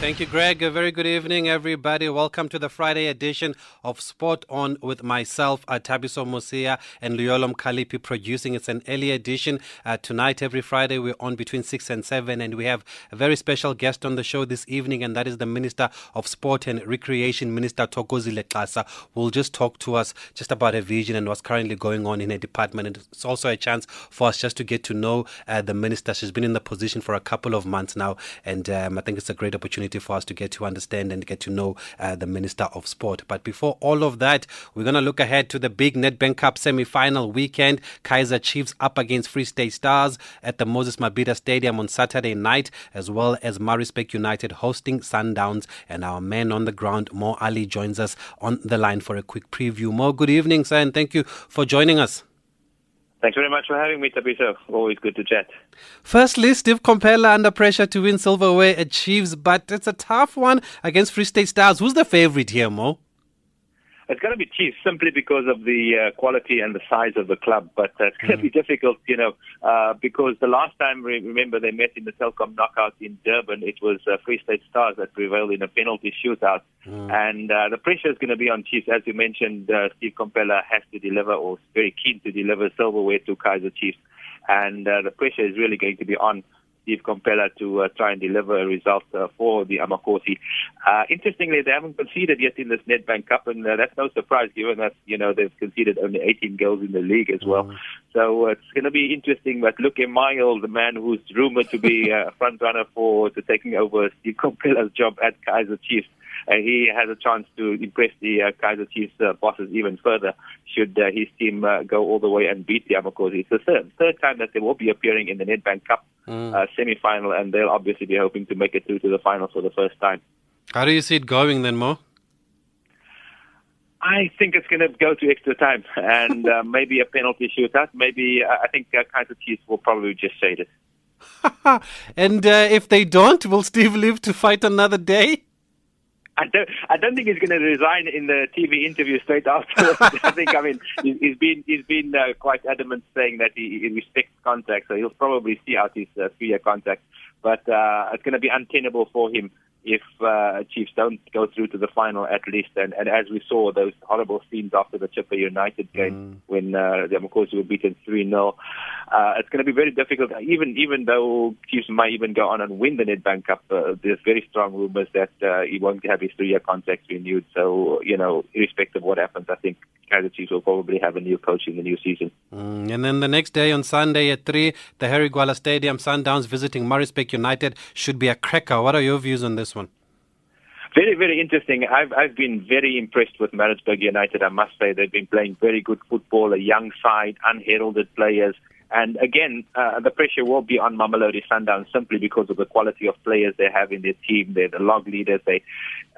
Thank you, Greg. A very good evening, everybody. Welcome to the Friday edition of Sport On with myself, Thabiso Mosia, and Liolom Kalipi producing. It's an early edition. Uh, tonight, every Friday, we're on between 6 and 7, and we have a very special guest on the show this evening, and that is the Minister of Sport and Recreation, Minister Thokozile Xasa, who will just talk to us just about her vision and what's currently going on in her department. And it's also a chance for us just to get to know uh, the Minister. She's been in the position for a couple of months now, and um, I think it's a great opportunity opportunity for us to get to understand and get to know uh, the Minister of Sport. But before all of that, we're going to look ahead to the big Nedbank Cup semi final weekend. Kaizer Chiefs up against Free State Stars at the Moses Mabhida Stadium on Saturday night, as well as Maritzburg United hosting Sundowns. And our man on the ground, Mo Ali, joins us on the line for a quick preview. Mo, good evening, sir, and thank you for joining us. Thanks very much for having me, Thabiso. Always good to chat. Firstly, Steve Komphela under pressure to win silverware achieves, but it's a tough one against Free State Stars. Who's the favorite here, Mo? It's going to be Chiefs simply because of the uh, quality and the size of the club, but uh, it's going to be mm-hmm. difficult, you know, uh, because the last time, we remember, they met in the Telkom knockout in Durban, it was uh, Free State Stars that prevailed in a penalty shootout. Mm. And uh, the pressure is going to be on Chiefs. As you mentioned, uh, Steve Komphela has to deliver or is very keen to deliver silverware to Kaizer Chiefs. And uh, the pressure is really going to be on Steve Komphela to uh, try and deliver a result uh, for the Amakhosi. Uh, interestingly, they haven't conceded yet in this Nedbank Cup, and uh, that's no surprise given that you know they've conceded only 18 goals in the league as well. Mm. So uh, it's going to be interesting. But Luc Eymael, the man who's rumored to be uh, a front runner for to taking over Steve Komphela's job at Kaizer Chiefs uh, he has a chance to impress the uh, Kaizer Chiefs uh, bosses even further should uh, his team uh, go all the way and beat the Amakhosi. It's the third, third time that they will be appearing in the Nedbank Cup mm. uh, semi-final, and they'll obviously be hoping to make it through to the final for the first time. How do you see it going then, Mo? I think it's going to go to extra time and uh, maybe a penalty shootout. Maybe uh, I think uh, Kaizer Chiefs will probably just shade it. and uh, if they don't, will Steve live to fight another day? I don't, I don't think he's going to resign in the TV interview straight afterwards. I think, I mean, he's been he's been uh, quite adamant saying that he, he respects contracts, so he'll probably see out his uh, three-year contract. But uh, it's going to be untenable for him if uh, Chiefs don't go through to the final at least. And, and as we saw, those horrible scenes after the Chippa United game mm. when uh, the Amakhosi were beaten 3 0, uh, it's going to be very difficult. Even even though Chiefs might even go on and win the Nedbank Cup, uh, there's very strong rumors that uh, he won't have his three year contract renewed. So, you know, irrespective of what happens, I think Chiefs will probably have a new coach in the new season. Mm. And then the next day on Sunday at 3, the Harry Gwala Stadium, Sundowns visiting Maritzburg United should be a cracker. What are your views on this one? Very, very interesting. I've I've been very impressed with Maritzburg United. I must say they've been playing very good football. A young side, unheralded players, and again, uh, the pressure will be on Mamelodi Sundowns simply because of the quality of players they have in their team. They're the log leaders. They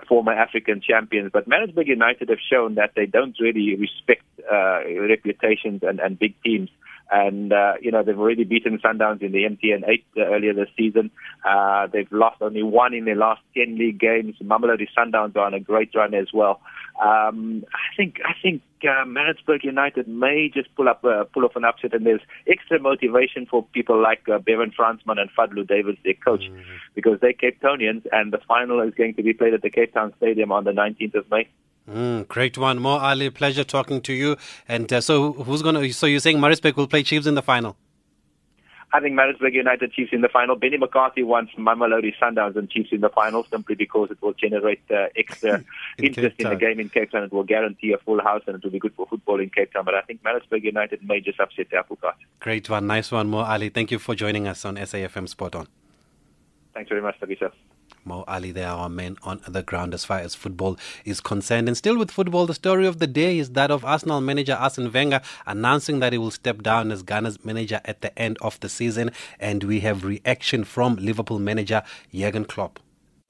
former African champions. But Maritzburg United have shown that they don't really respect uh, reputations and, and big teams. And, uh, you know, they've already beaten Sundowns in the MTN 8 uh, earlier this season. Uh, they've lost only one in their last 10 league games. Mamelodi Sundowns are on a great run as well. Um, I think, I think, uh, Maritzburg United may just pull up, uh, pull off an upset and there's extra motivation for people like uh, Bevan Fransman and Fadlu Davids, their coach, mm-hmm. because they're Cape Townians and the final is going to be played at the Cape Town Stadium on the 19th of May. Mm, great one, Mo Ali. Pleasure talking to you. And uh, so, who's to? So you're saying Maritzburg will play Chiefs in the final? I think Maritzburg United Chiefs in the final. Benni McCarthy wants Mamelodi Sundowns and Chiefs in the final simply because it will generate uh, extra in interest in the game in Cape Town. It will guarantee a full house and it will be good for football in Cape Town. But I think Maritzburg United may just upset the apple cart. Great one, nice one, Mo Ali. Thank you for joining us on SAFM Sport On. Thanks very much, Thabiso. Mo Ali, there are men on the ground as far as football is concerned. And still with football, the story of the day is that of Arsenal manager Arsene Wenger announcing that he will step down as Gunners' manager at the end of the season. And we have reaction from Liverpool manager Jurgen Klopp.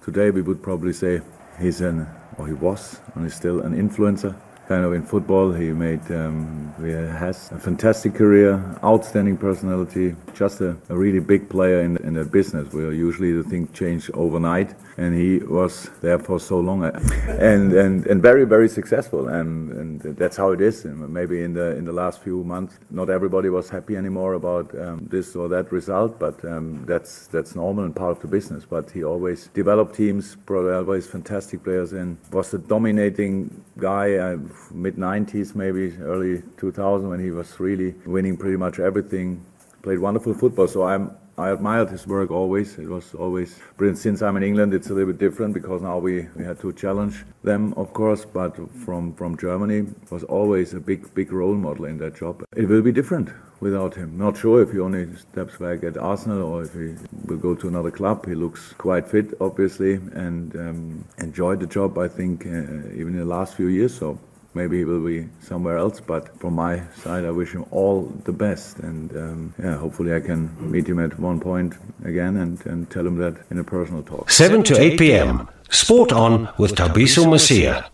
Today we would probably say he's an, or he was, and is still an influencer. Kind of in football. He made um, he has a fantastic career, outstanding personality, just a, a really big player in, in the business where usually the things change overnight. And he was there for so long. And, and, and very very successful. And, and that's how it is. And maybe in the in the last few months not everybody was happy anymore about um, this or that result. But um, that's that's normal and part of the business. But he always developed teams brought always fantastic players. In was the dominating guy uh, mid 90s maybe early 2000 when he was really winning pretty much everything played wonderful football so I'm I admired his work always. It was always brilliant. Since I'm in England, it's a little bit different because now we, we had to challenge them, of course. But from, from Germany, was always a big, big role model in that job. It will be different without him. Not sure if he only steps back at Arsenal or if he will go to another club. He looks quite fit, obviously, and um, enjoyed the job, I think, uh, even in the last few years. So maybe he will be somewhere else. But from my side, I wish him all the best, and um, yeah, hopefully I can meet him at one point again and, and tell him that in a personal talk. 7 to 8 p.m. Sport on with Thabiso Mosia.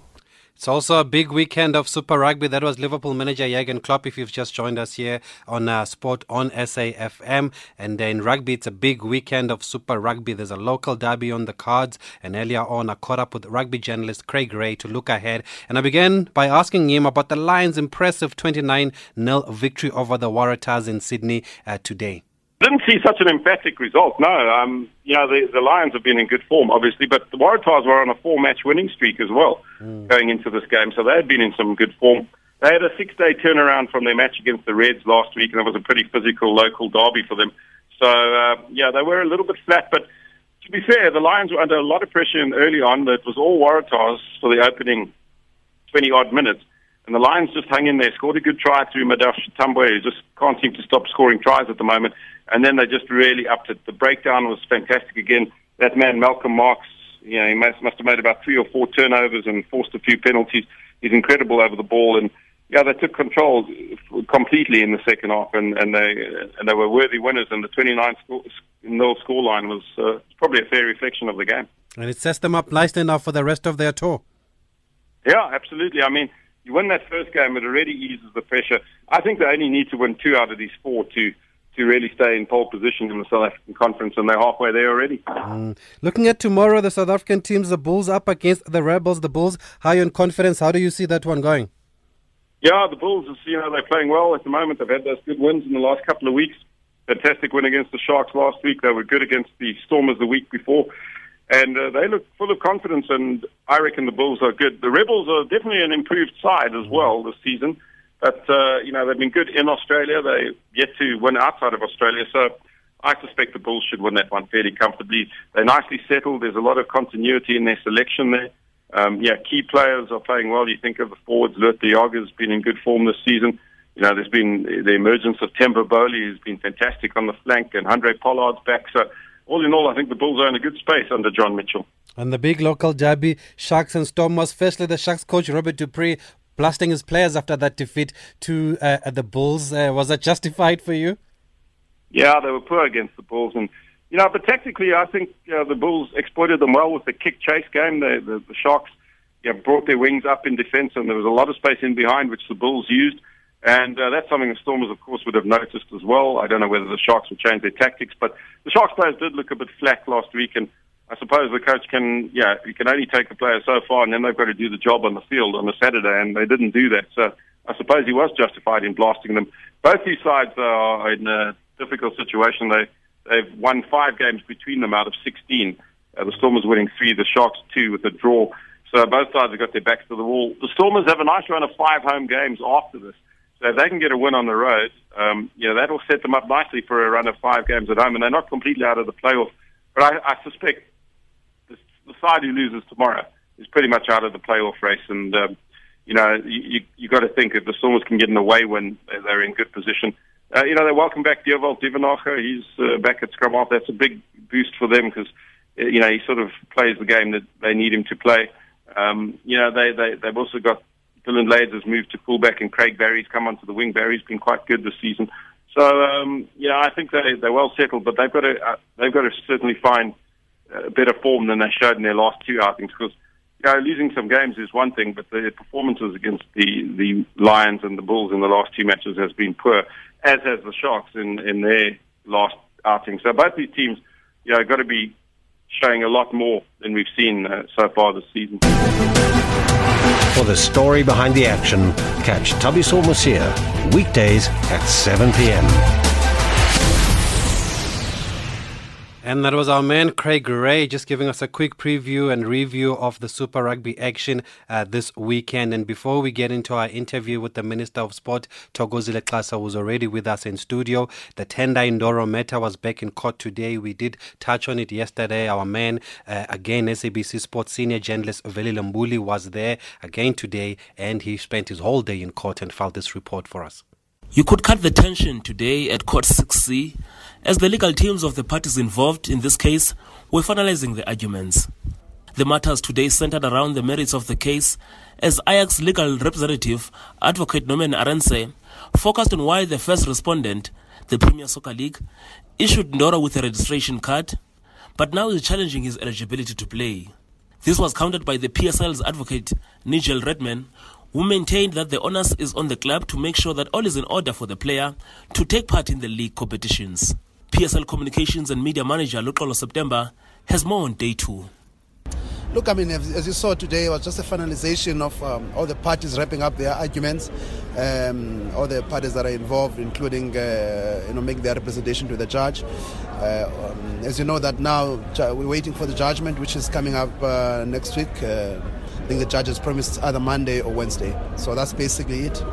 It's also a big weekend of Super Rugby. That was Liverpool manager Jurgen Klopp. If you've just joined us here on uh, Sport on SAFM, and then rugby, it's a big weekend of Super Rugby. There's a local derby on the cards, and earlier on, I caught up with rugby journalist Craig Ray to look ahead. And I began by asking him about the Lions' impressive 29 0 victory over the Waratahs in Sydney uh, today. Didn't see such an emphatic result. No, um, you know the, the Lions have been in good form, obviously, but the Waratahs were on a four-match winning streak as well mm. going into this game, so they had been in some good form. They had a six-day turnaround from their match against the Reds last week, and it was a pretty physical local derby for them. So uh, yeah, they were a little bit flat, but to be fair, the Lions were under a lot of pressure early on. It was all Waratahs for the opening 20 odd minutes. And the Lions just hung in there, scored a good try through Madosh Tambwe, who just can't seem to stop scoring tries at the moment. And then they just really upped it. The breakdown was fantastic again. That man, Malcolm Marx, you know, he must, must have made about three or four turnovers and forced a few penalties. He's incredible over the ball. And yeah, they took control completely in the second half, and, and they and they were worthy winners. And the 29 score, nil scoreline was uh, probably a fair reflection of the game. And it sets them up nicely now for the rest of their tour. Yeah, absolutely. I mean, you win that first game, it already eases the pressure. I think they only need to win two out of these four to to really stay in pole position in the South African Conference, and they're halfway there already. Mm. Looking at tomorrow, the South African teams, the Bulls up against the Rebels. The Bulls high on confidence. How do you see that one going? Yeah, the Bulls, you know, they're playing well at the moment. They've had those good wins in the last couple of weeks. Fantastic win against the Sharks last week. They were good against the Stormers the week before. And uh, they look full of confidence, and I reckon the Bulls are good. The Rebels are definitely an improved side as well this season. But, uh, you know, they've been good in Australia. They yet to win outside of Australia. So I suspect the Bulls should win that one fairly comfortably. They're nicely settled. There's a lot of continuity in their selection there. Um, yeah, key players are playing well. You think of the forwards. De Jager has been in good form this season. You know, there's been the emergence of Themba Boli, who's been fantastic on the flank, and Andre Pollard's back. So all in all, I think the Bulls are in a good space under John Mitchell. And the big local derby, Sharks and Storm Stormers. Firstly, the Sharks coach Robert du Preez blasting his players after that defeat to uh, the Bulls. Uh, was that justified for you? Yeah, they were poor against the Bulls, and you know, but tactically, I think uh, the Bulls exploited them well with the kick chase game. The, the, the Sharks you know, brought their wings up in defence, and there was a lot of space in behind, which the Bulls used. And uh, that's something the Stormers, of course, would have noticed as well. I don't know whether the Sharks would change their tactics, but the Sharks players did look a bit flat last week, and I suppose the coach can, yeah, you can only take a player so far, and then they've got to do the job on the field on a Saturday, and they didn't do that. So I suppose he was justified in blasting them. Both these sides are in a difficult situation. They they've won five games between them out of 16. Uh, the Stormers winning three, the Sharks two with a draw. So both sides have got their backs to the wall. The Stormers have a nice run of five home games after this. So if they can get a win on the road, um, you know, that'll set them up nicely for a run of five games at home, and they're not completely out of the playoff. But I, I suspect the side who loses tomorrow is pretty much out of the playoff race. And um, you know, you you got to think if the Stormers can get in the way when they're in good position. Uh, you know, they welcome back Dewaldt Duvenage. He's uh, back at scrum half. That's a big boost for them because uh, you know he sort of plays the game that they need him to play. Um, you know, they they they've also got Dillyn Leyds has moved to fullback and Craig Barry's come onto the wing. Barry's been quite good this season. So um, you know, I think they they're well settled, but they've got to uh, they've got to certainly find better form than they showed in their last two outings because you know, losing some games is one thing, but the performances against the, the Lions and the Bulls in the last two matches has been poor, as has the Sharks in, in their last outing. So both these teams, you know, got to be showing a lot more than we've seen uh, so far this season. For the story behind the action, catch Thabiso Mosia weekdays at 7 p.m. And that was our man Craig Ray just giving us a quick preview and review of the Super Rugby action uh, this weekend. And before we get into our interview with the Minister of Sport, Thokozile Xasa, was already with us in studio. The Tendai Ndoro matter was back in court today. We did touch on it yesterday. Our man, uh, again, SABC Sports senior journalist Velile Mbuli was there again today, and he spent his whole day in court and filed this report for us. You could cut the tension today at Court 6C as the legal teams of the parties involved in this case were finalizing the arguments. The matters today centered around the merits of the case as Ajax legal representative, Advocate Norman Arendse, focused on why the first respondent, the Premier Soccer League, issued Ndoro with a registration card, but now is challenging his eligibility to play. This was countered by the PSL's advocate, Nigel Redman, who maintained that the onus is on the club to make sure that all is in order for the player to take part in the league competitions. PSL Communications and Media Manager Luxolo September has more on day two. Look, I mean, as you saw today, it was just a finalization of um, all the parties wrapping up their arguments, um, all the parties that are involved, including, uh, you know, making their representation to the judge. Uh, um, as you know, that now we're waiting for the judgment, which is coming up uh, next week. I think the judges promised either Monday or Wednesday. So that's basically it.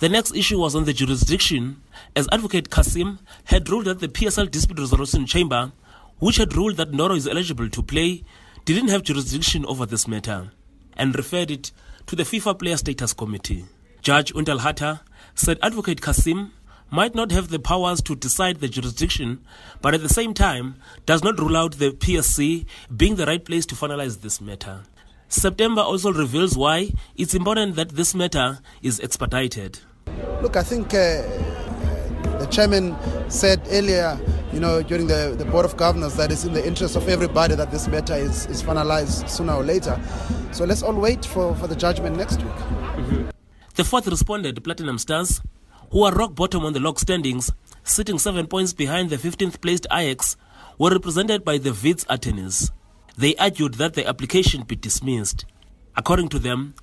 The next issue was on the jurisdiction, as Advocate Cassim had ruled that the PSL Dispute Resolution Chamber, which had ruled that Ndoro is eligible to play, didn't have jurisdiction over this matter, and referred it to the FIFA Player Status Committee. Judge Untal Hatta said Advocate Cassim might not have the powers to decide the jurisdiction, but at the same time does not rule out the PSC being the right place to finalize this matter. September also reveals why it's important that this matter is expedited. Look, I think uh, the chairman said earlier, you know, during the, the Board of Governors, that it's in the interest of everybody that this matter is, is finalized sooner or later. So let's all wait for, for the judgment next week. Mm-hmm. The fourth responded, Platinum Stars, who are rock bottom on the log standings, sitting seven points behind the 15th placed Ajax, were represented by the Wits attorneys. They argued that the application be dismissed. According to them,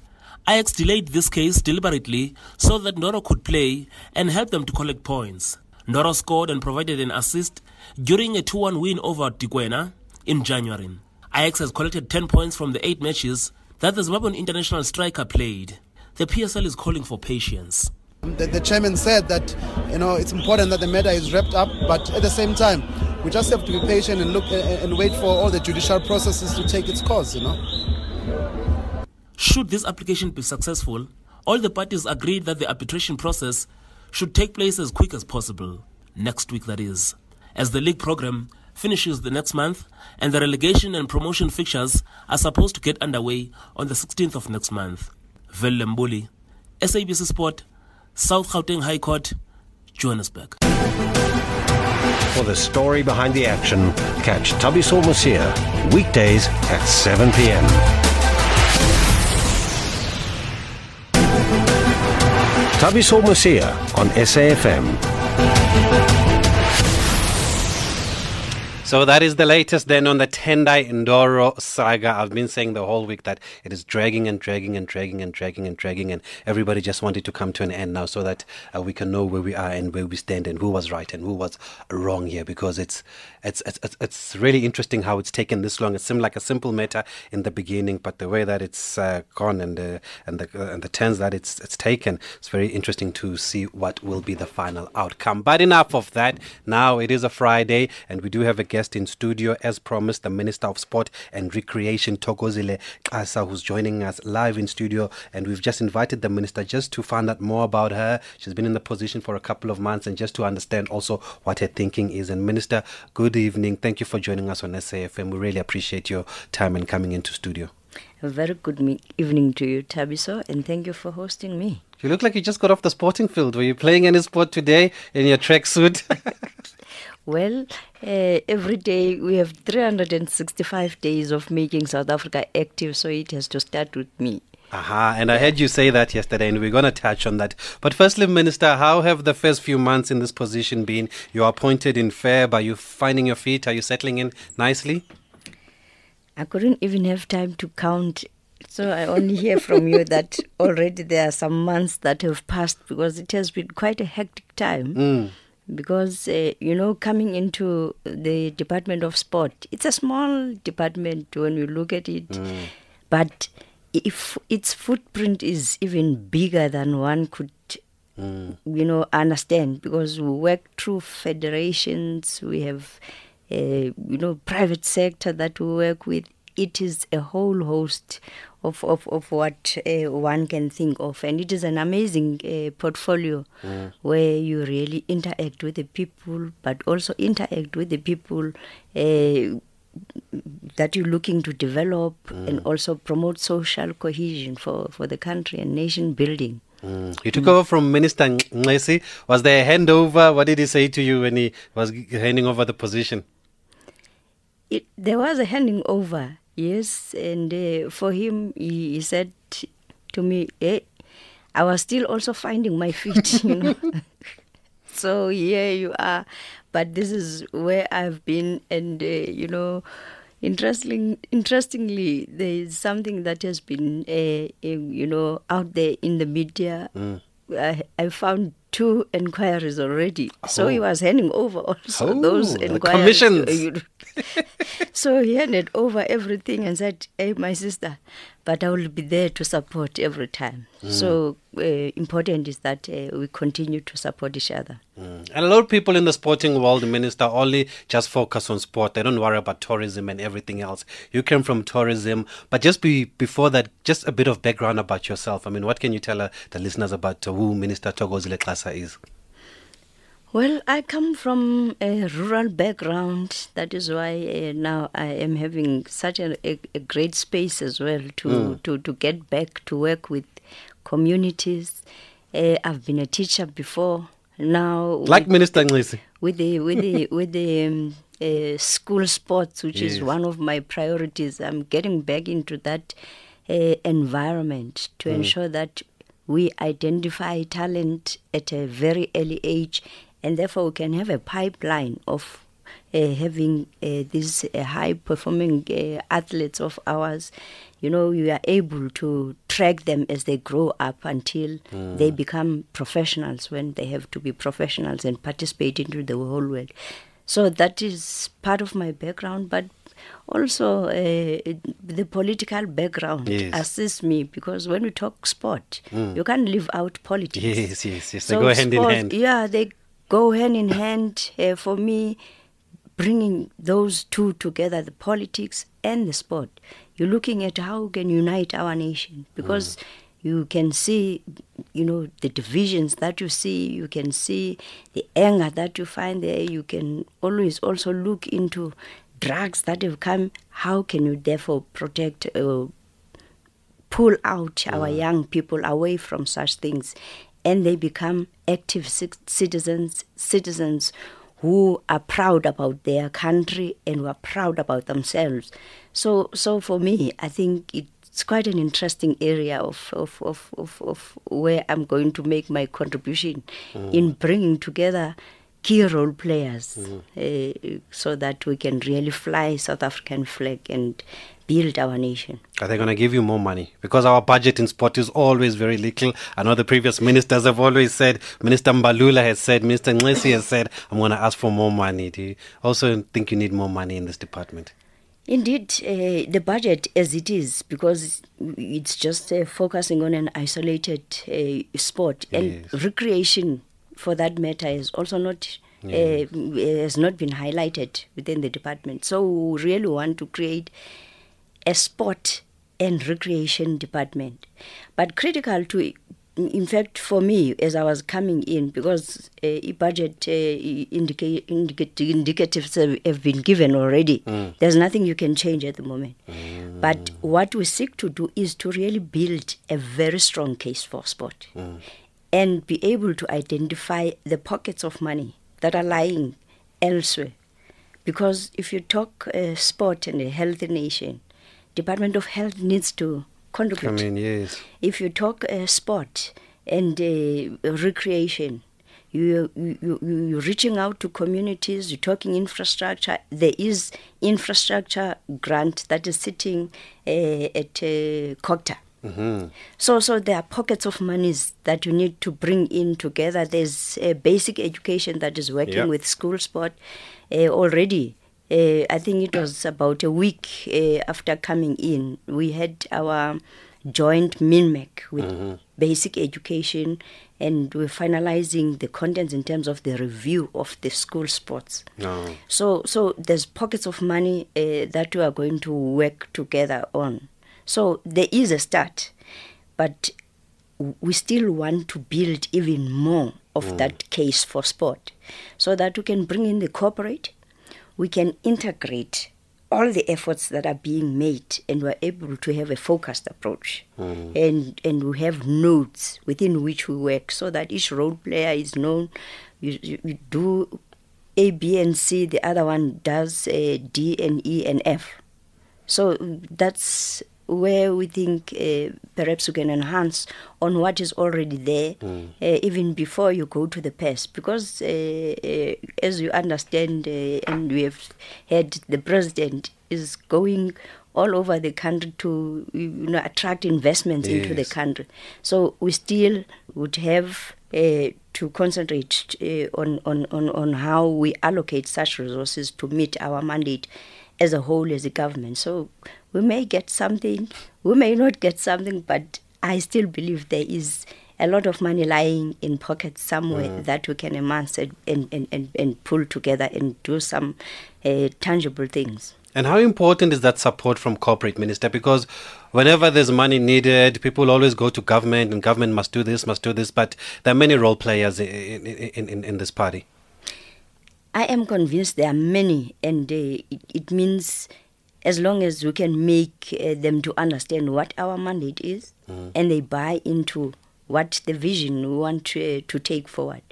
Ajax delayed this case deliberately so that Ndoro could play and help them to collect points. Ndoro scored and provided an assist during a 2 1 win over Dikwena in January. Ajax has collected 10 points from the 8 matches that the Zimbabwean international striker played. The PSL is calling for patience. Um, the, the, chairman said that you know it's important that the matter is wrapped up, but at the same time, we just have to be patient and look and wait for all the judicial processes to take its course. You know. Should this application be successful, all the parties agreed that the arbitration process should take place as quick as possible, next week that is, as the league program finishes the next month and the relegation and promotion fixtures are supposed to get underway on the 16th of next month. Velile Mbuli, SABC Sport, South Gauteng High Court, Johannesburg. For the story behind the action, catch Thabiso Mosia weekdays at 7 p.m. Thabiso Mosia on SAFM. So that is the latest then on the Tendai Ndoro saga. I've been saying the whole week that it is dragging and dragging and dragging and dragging and dragging, and everybody just wanted to come to an end now so that uh, we can know where we are and where we stand and who was right and who was wrong here because it's it's it's it's really interesting how it's taken this long. It seemed like a simple matter in the beginning, but the way that it's uh, gone and the and the uh, and the turns that it's it's taken, it's very interesting to see what will be the final outcome. But enough of that. Now it is a Friday, and we do have a guest in studio, as promised, the Minister of Sport and Recreation, Thokozile Xasa, who's joining us live in studio. And we've just invited the Minister just to find out more about her. She's been in the position for a couple of months and just to understand also what her thinking is. And Minister, good evening. Thank you for joining us on SAFM. We really appreciate your time and coming into studio. A very good me- evening to you, Thabiso, and thank you for hosting me. You look like you just got off the sporting field. Were you playing any sport today in your tracksuit? Well, uh, every day we have 365 days of making South Africa active, so it has to start with me. Aha, and I heard you say that yesterday, and we're going to touch on that. But firstly, Minister, how have the first few months in this position been? You are appointed in Feb. Are you finding your feet? Are you settling in nicely? I couldn't even have time to count. So I only hear from you that already there are some months that have passed because it has been quite a hectic time. Mm. Because, uh, you know, coming into the Department of Sport, it's a small department when you look at it. But if its footprint is even bigger than one could you know understand because we work through federations we have uh, you know private sector that we work with. It is a whole host of, of, of what uh, one can think of. And it is an amazing uh, portfolio where you really interact with the people but also interact with the people uh, that you're looking to develop mm. and also promote social cohesion for, for the country and nation building. Mm. You took over from Minister Nxesi. Was there a handover? What did he say to you when he was handing over the position? It, there was a handing over, yes, and uh, for him, he, he said to me, hey, I was still also finding my feet, you know. So here you are, but this is where I've been, and uh, you know, interesting, interestingly, there is something that has been, uh, you know, out there in the media. I, I found two inquiries already. So he Oh. was handing over also Oh, those inquiries. commissions. So he handed over everything and said, "Hey, my sister, but I will be there to support every time." So uh, important is that uh, we continue to support each other. And a lot of people in the sporting world, Minister, only just focus on sport. They don't worry about tourism and everything else. You came from tourism, but just be, before that, just a bit of background about yourself. I mean, what can you tell uh, the listeners about uh, who Minister Thokozile Xasa is? Well, I come from a rural background. That is why uh, now I am having such a, a, a great space as well to, to, to get back to work with communities. Uh, I've been a teacher before. Now, Like with- Minister Nxesi. with the with the with the um, uh, school sports, which is one of my priorities. I'm getting back into that uh, environment to ensure that we identify talent at a very early age, and therefore we can have a pipeline of. Uh, having uh, these uh, high performing uh, athletes of ours, you know, you are able to track them as they grow up until they become professionals when they have to be professionals and participate into the whole world. So that is part of my background, but also uh, the political background Yes. assists me because when we talk sport, you can't leave out politics. Yes, yes, yes. They go hand in hand. Yeah, they go hand in hand. Uh, for me, bringing those two together, the politics and the sport, you're looking at how we can unite our nation because you can see, you know, the divisions that you see, you can see the anger that you find there, you can always also look into drugs that have come. How can you therefore protect? Uh, pull out our young people away from such things and they become active ci- citizens citizens who are proud about their country and who are proud about themselves so so for me i think it's quite an interesting area of of, of, of, of where i'm going to make my contribution in bringing together key role players uh, so that we can really fly south african flag and build our nation Are they going to give you more money? Because our budget in sport is always very little. I know the previous ministers have always said, Minister Mbalula has said, Minister Nxesi has said, I'm going to ask for more money. Do you also think you need more money in this department? Indeed, uh, the budget as it is, because it's just uh, focusing on an isolated uh, sport and Yes. recreation, for that matter, is also not uh, has not been highlighted within the department. So we really want to create a sport and recreation department, but critical to in fact, for me, as I was coming in, because uh, budget uh, indica- indica- indicatives have, have been given already, there's nothing you can change at the moment. But what we seek to do is to really build a very strong case for sport and be able to identify the pockets of money that are lying elsewhere. Because if you talk uh, sport and a healthy nation, Department of Health needs to contribute. I mean, yes. If you talk uh, sport and uh, recreation, you, you, you, you're reaching out to communities, you're talking infrastructure. There is infrastructure grant that is sitting uh, at uh, COGTA. Mm-hmm. So, so there are pockets of monies that you need to bring in together. There's uh, basic education that is working Yep. with school sport uh, already. Uh, I think it was about a week uh, after coming in. We had our joint MINMEC with basic education, and we're finalizing the contents in terms of the review of the school sports. No. So, so there's pockets of money uh, that we are going to work together on. So there is a start, but we still want to build even more of that case for sport, so that we can bring in the corporate, we can integrate all the efforts that are being made, and we're able to have a focused approach, and and we have nodes within which we work, so that each role player is known. You, you, you do a, B, and C. The other one does uh, D and E and F. So that's where we think uh, perhaps we can enhance on what is already there, uh, even before you go to the past. Because, uh, uh, as you understand, uh, and we have heard, the president is going all over the country to you know attract investments into the country. So we still would have uh, to concentrate uh, on, on, on, on how we allocate such resources to meet our mandate as a whole as a government. So we may get something, we may not get something, but I still believe there is a lot of money lying in pockets somewhere that we can amass and, and, and, and, and pull together and do some uh, tangible things. And how important is that support from corporate minister? Because whenever there's money needed, people always go to government, and government must do this, must do this. But there are many role players in in, in, in this party. I am convinced there are many, and uh, it, it means as long as we can make uh, them to understand what our mandate is, and they buy into what the vision we want to, uh, to take forward,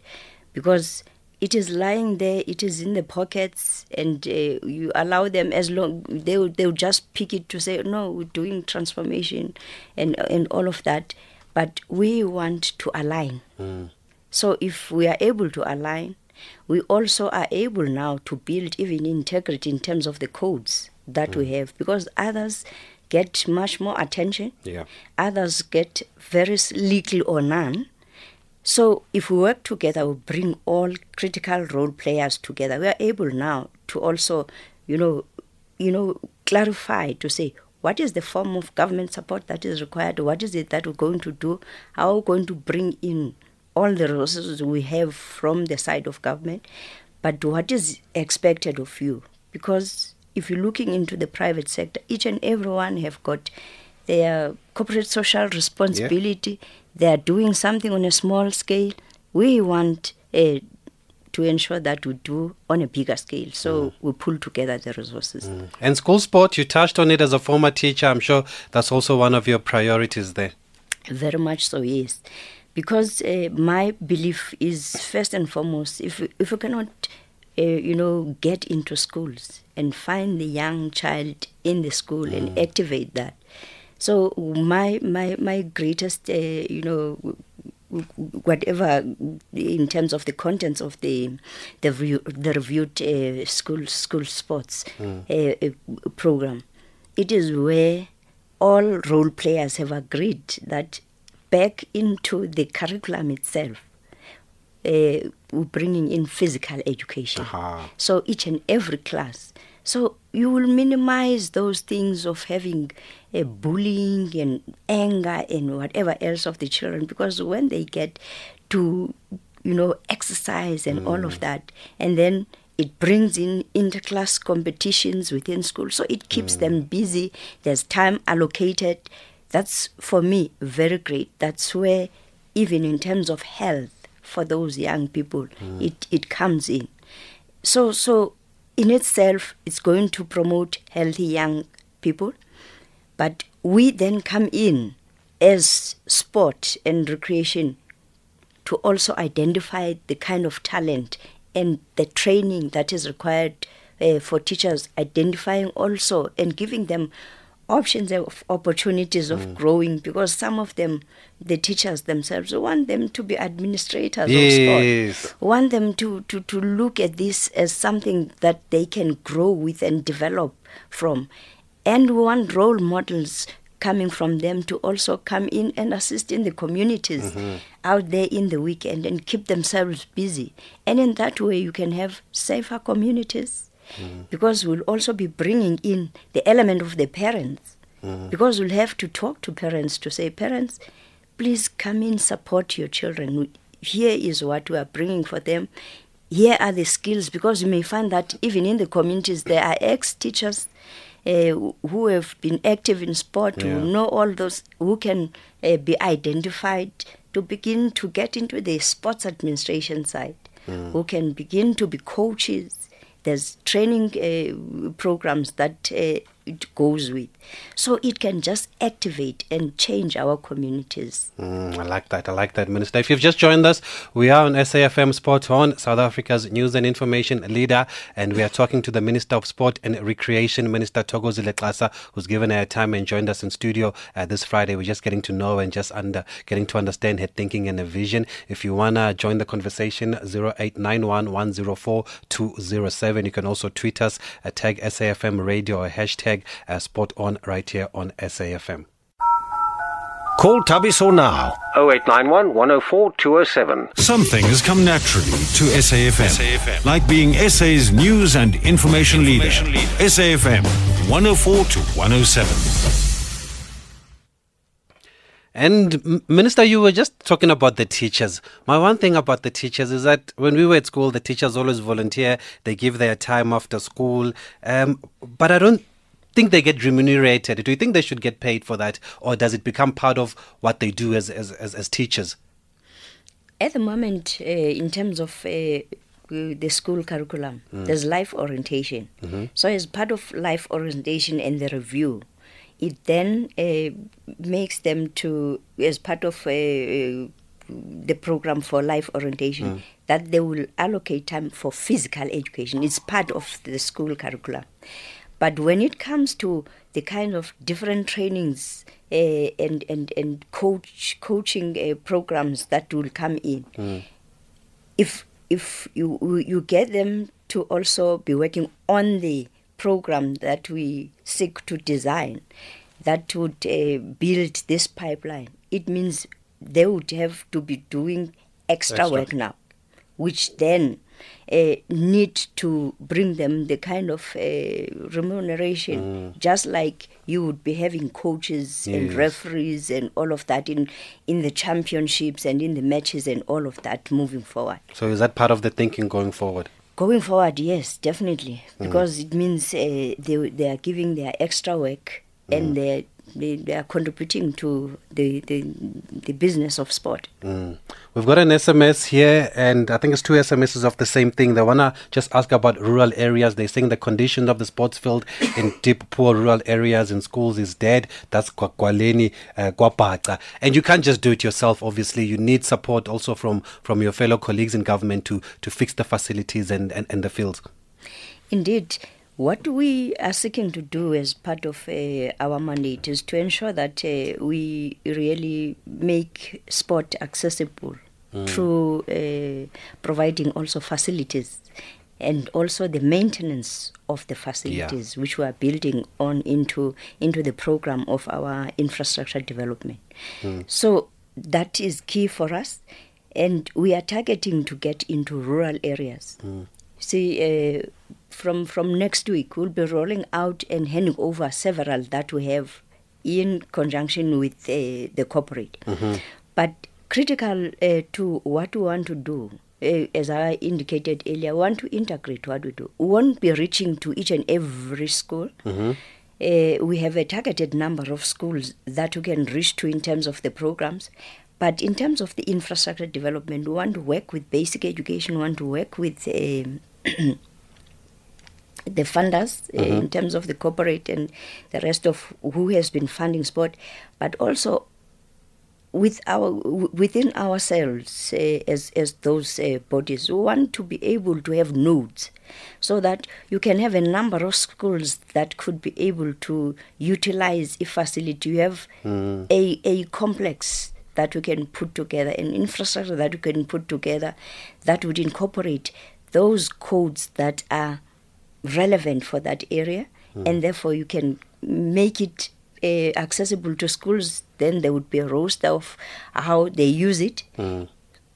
because it is lying there, it is in the pockets, and uh, you allow them as long they will, they will just pick it to say no, we're doing transformation, and and all of that, but we want to align. So if we are able to align, we also are able now to build even integrity in terms of the codes that we mm. have because others get much more attention. Yeah. Others get very little or none. So if we work together, we bring all critical role players together. We are able now to also, you know, you know, clarify to say what is the form of government support that is required, what is it that we're going to do, how are we're going to bring in all the resources we have from the side of government, but what is expected of you. Because if you're looking into the private sector, each and everyone have got their corporate social responsibility. They are doing something on a small scale. We want uh, to ensure that we do on a bigger scale. So we pull together the resources. And school sport, you touched on it as a former teacher. I'm sure that's also one of your priorities there. Very much so, yes. Because uh, my belief is first and foremost, if if we cannot, uh, you know, get into schools and find the young child in the school and activate that. So my my my greatest, uh, you know, whatever in terms of the contents of the the, review, the reviewed uh, school school sports uh, program, it is where all role players have agreed that back into the curriculum itself, uh, we're bringing in physical education. Aha. So each and every class. So you will minimize those things of having a bullying and anger and whatever else of the children because when they get to, you know, exercise and all of mm. that, and then it brings in interclass competitions within school. So it keeps them mm. busy. There's time allocated. That's for me very great. That's where, even in terms of health for those young people, it, it comes in. So, so in itself, it's going to promote healthy young people. But we then come in as sport and recreation to also identify the kind of talent and the training that is required uh, for teachers, identifying also and giving them options of opportunities of Mm. growing because some of them the teachers themselves want them to be administrators of sport want them to, to, to look at this as something that they can grow with and develop from. And we want role models coming from them to also come in and assist in the communities Mm-hmm. out there in the weekend and keep themselves busy. And in that way you can have safer communities because we'll also be bringing in the element of the parents. Because we'll have to talk to parents to say parents please come in support your children. Here is what we are bringing for them. Here are the skills. Because you may find that even in the communities there are ex teachers uh, who have been active in sport Yeah. who know all those who can uh, be identified to begin to get into the sports administration side who can begin to be coaches there's training uh, programs that uh, it goes with so it can just activate and change our communities Mm, I like that. I like that, Minister. If you've just joined us, we are on SAFM Sport On, South Africa's news and information leader, and we are talking to the Minister of Sport and Recreation, Minister Thoko Xasa, who's given her time and joined us in studio uh, this Friday. We're just getting to know and just under getting to understand her thinking and her vision. If you wanna join the conversation, 0891 104 207. You can also tweet us, uh, tag SAFM Radio or hashtag uh, Sport On right here on SAFM. Call Thabiso now. 0891 104 207. Something has come naturally to SAFM, like being SA's news and information, leader. SAFM 104 to 107. And Minister, you were just talking about the teachers. My one thing about the teachers is that when we were at school, the teachers always volunteer. They give their time after school, um, but I don't think they get remunerated. Do you think they should get paid for that, or does it become part of what they do as as as, as teachers? At the moment, uh, in terms of uh, the school curriculum, there's life orientation. So, as part of life orientation and the review, it then uh, makes them to, as part of uh, the program for life orientation, that they will allocate time for physical education. It's part of the school curriculum. But when it comes to the kind of different trainings uh, and, and, and coach coaching uh, programs that will come in, if if you you get them to also be working on the program that we seek to design, that would uh, build this pipeline, it means they would have to be doing extra, Extra. work now, which then uh, need to bring them the kind of uh, remuneration, just like you would be having coaches and referees and all of that in in the championships and in the matches and all of that moving forward. So is that part of the thinking going forward? Going forward, yes, definitely, because it means uh, they they are giving their extra work and they they they are contributing to the the, the business of sport. Mm. We've got an SMS here, and I think it's two SMSs of the same thing. They want to just ask about rural areas. They're saying the condition of the sports field in deep, poor rural areas in schools is dead. That's Kwakwaleni, uh, Kwapaca. And you can't just do it yourself, obviously. You need support also from, from your fellow colleagues in government to, to fix the facilities and, and, and the fields. Indeed, what we are seeking to do as part of uh, our mandate is to ensure that uh, we really make sport accessible through uh, providing also facilities and also the maintenance of the facilities which we are building on into into the program of our infrastructure development. So that is key for us and we are targeting to get into rural areas. See, uh, from from next week, we'll be rolling out and handing over several that we have in conjunction with uh, the corporate. But critical uh, to what we want to do, uh, as I indicated earlier, we want to integrate what we do. We won't be reaching to each and every school. Uh, we have a targeted number of schools that we can reach to in terms of the programs. But in terms of the infrastructure development, we want to work with basic education, we want to work with um, the funders uh, in terms of the corporate and the rest of who has been funding sport, but also with our within ourselves uh, as as those uh, bodies we want to be able to have nodes so that you can have a number of schools that could be able to utilize a facility you have Mm. a a complex that we can put together an infrastructure that we can put together that would incorporate those codes that are relevant for that area and therefore you can make it uh, accessible to schools. Then there would be a roster of how they use it. Mm.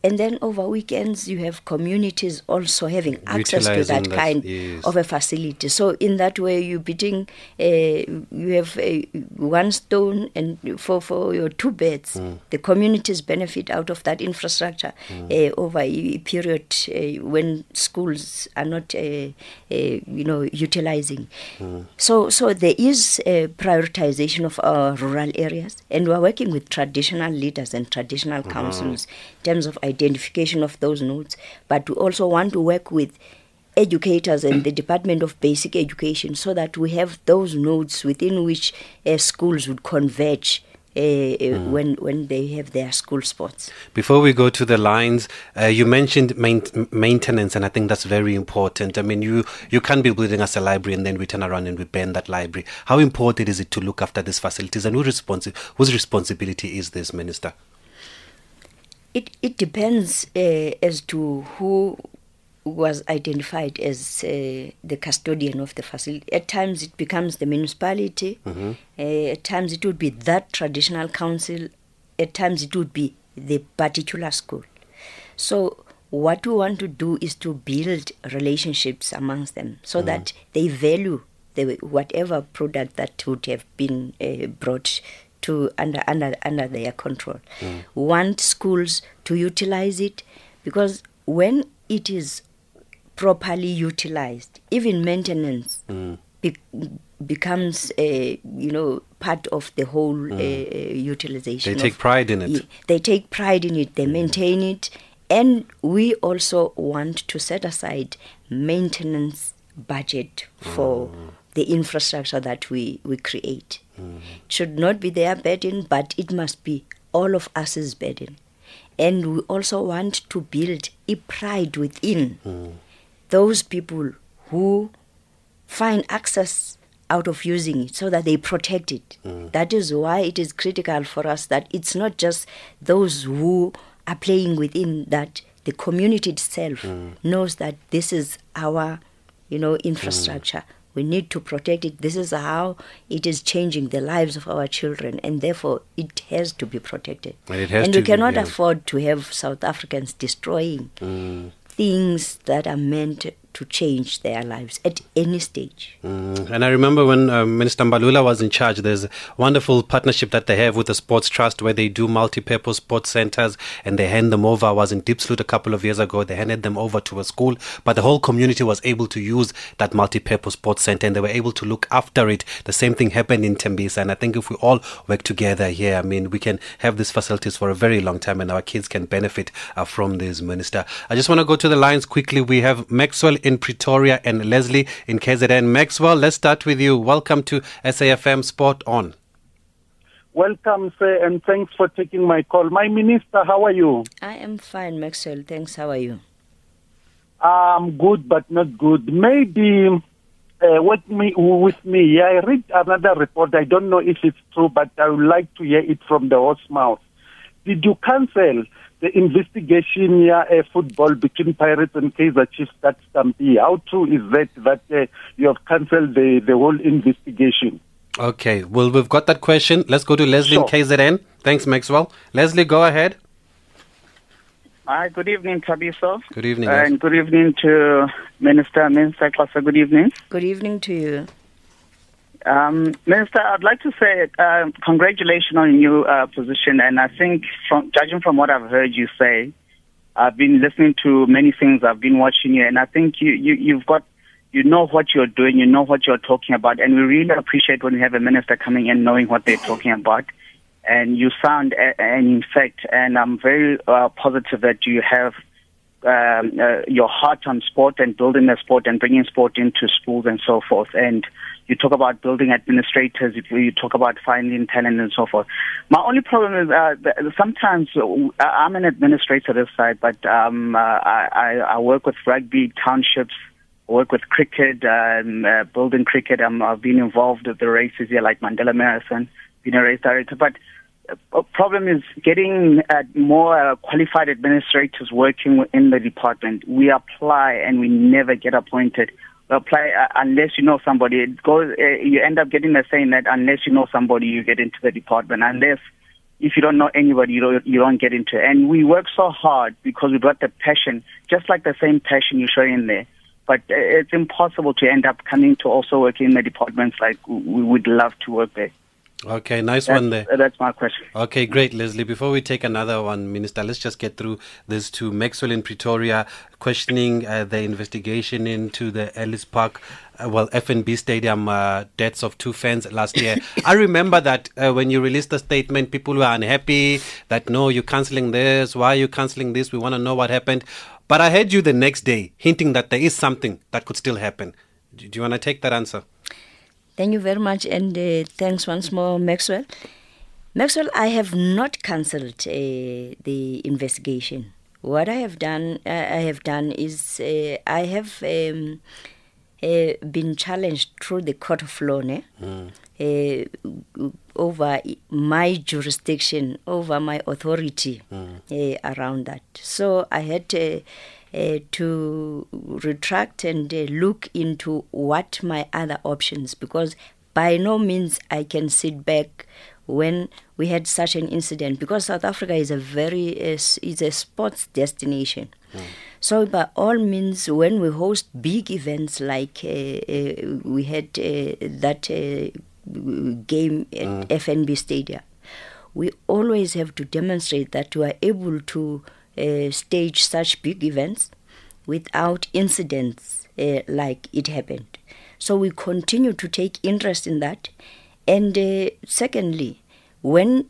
And then over weekends you have communities also having access to that that, kind yes. of a facility. So in that way you're beating uh, you have uh, one stone and for, for your two beds. Mm. the communities benefit out of that infrastructure uh, over a period uh, when schools are not uh, uh, you know utilizing. So so there is a prioritization of our rural areas and we're working with traditional leaders and traditional councils in terms of identification of those nodes but we also want to work with educators and the Department of Basic Education so that we have those nodes within which uh, schools would converge uh, uh, when when they have their school sports. Before we go to the lines, uh, you mentioned main- maintenance, and I think that's very important. I mean, you, you can't be building us a library and then we turn around and we burn that library. How important is it to look after these facilities, and who responsi- whose responsibility is this, Minister? It it depends uh, as to who was identified as uh, the custodian of the facility. At times it becomes the municipality. Uh, at times it would be that traditional council. At times it would be the particular school. So what we want to do is to build relationships amongst them so that they value the whatever product that would have been uh, brought to under under under their control. We want schools to utilize it because when it is properly utilized, even maintenance be- becomes a you know part of the whole uh, utilization. They take of- pride in it. They take pride in it. They maintain it, and we also want to set aside maintenance budget for the infrastructure that we we create. It should not be their burden, but it must be all of us's burden. And we also want to build a pride within those people who find access out of using it so that they protect it. That is why it is critical for us that it's not just those who are playing within that the community itself mm. knows that this is our you know infrastructure. We need to protect it. This is how it is changing the lives of our children, and therefore it has to be protected. And it has and to we be, cannot yeah. afford to have South Africans destroying mm. things that are meant to change their lives at any stage. Mm, And I remember when uh, Minister Mbalula was in charge, there's a wonderful partnership that they have with the Sports Trust where they do multi-purpose sports centers and they hand them over. I was in Diepsloot a couple of years ago. They handed them over to a school, but the whole community was able to use that multi-purpose sports center and they were able to look after it. The same thing happened in Tembisa. And I think if we all work together here, I mean, we can have these facilities for a very long time and our kids can benefit uh, from this, Minister. I just want to go to the lines quickly. We have Maxwell in Pretoria and Leslie in KZN. Maxwell, let's start with you. Welcome to SAFM Sport On. Welcome, sir, and thanks for taking my call. My minister, how are you? I am fine, Maxwell. Thanks. How are you? I'm good, but not good. Maybe uh, with me, with me. I read another report. I don't know if it's true, but I would like to hear it from the horse mouth. Did you cancel the investigation yeah, uh, football between Pirates and Kaizer Chiefs at Stampede? How true is that that uh, you have cancelled the, the whole investigation? Okay, well, we've got that question. Let's go to Leslie Sure. in KZN. Thanks, Maxwell. Leslie, go ahead. Hi, good evening, Thabiso. Good evening. guys. And good evening to Minister, Minister Xasa, good evening. Good evening to you. Um, Minister, I'd like to say uh, congratulations on your new uh, position. And I think, from judging from what I've heard you say, I've been listening to many things. I've been watching you, and I think you, you you've got you know what you're doing. You know what you're talking about, and we really appreciate when we have a minister coming in knowing what they're talking about. And you sound, and in fact, and I'm very uh, positive that you have um, uh, your heart on sport and building the sport and bringing sport into schools and so forth. And you talk about building administrators, you, talk about finding talent and so forth. My only problem is uh, sometimes uh, I'm an administrator this side, but um, uh, I, I work with rugby townships, work with cricket, um, uh, building cricket. I'm, I've been involved with the races here, like Mandela Marathon, been a race director, but a problem is getting uh, more uh, qualified administrators working in the department. We apply and we never get appointed. Apply uh, unless you know somebody. It goes. Uh, you end up getting the saying that unless you know somebody, you get into the department. Unless if you don't know anybody, you don't, you don't get into it. And we work so hard because we've got the passion, just like the same passion you show in there. But uh, it's impossible to end up coming to also work in the departments like we would love to work there. Okay, nice that's, one there. That's my question. Okay, great, Leslie. Before we take another one, Minister, let's just get through this to Maxwell in Pretoria questioning uh, the investigation into the Ellis Park, uh, well, FNB Stadium uh, deaths of two fans last year. I remember that uh, when you released the statement, people were unhappy that no, you're cancelling this. Why are you cancelling this? We want to know what happened. But I heard you the next day hinting that there is something that could still happen. Do, do you want to take that answer? Thank you very much, and uh, thanks once more, Maxwell. Maxwell, I have not cancelled uh, the investigation. What I have done, uh, I have done is uh, I have um, uh, been challenged through the court of law mm. Uh, over my jurisdiction, over my authority mm. around that. So I had uh, to retract and uh, look into what my other options because by no means I can sit back when we had such an incident because South Africa is a very is, is a sports destination. Mm. So by all means, when we host big events like uh, uh we had uh, that uh, game at mm. FNB Stadium, we always have to demonstrate that we are able to uh, stage such big events without incidents uh, like it happened. So we continue to take interest in that. And uh, secondly, when,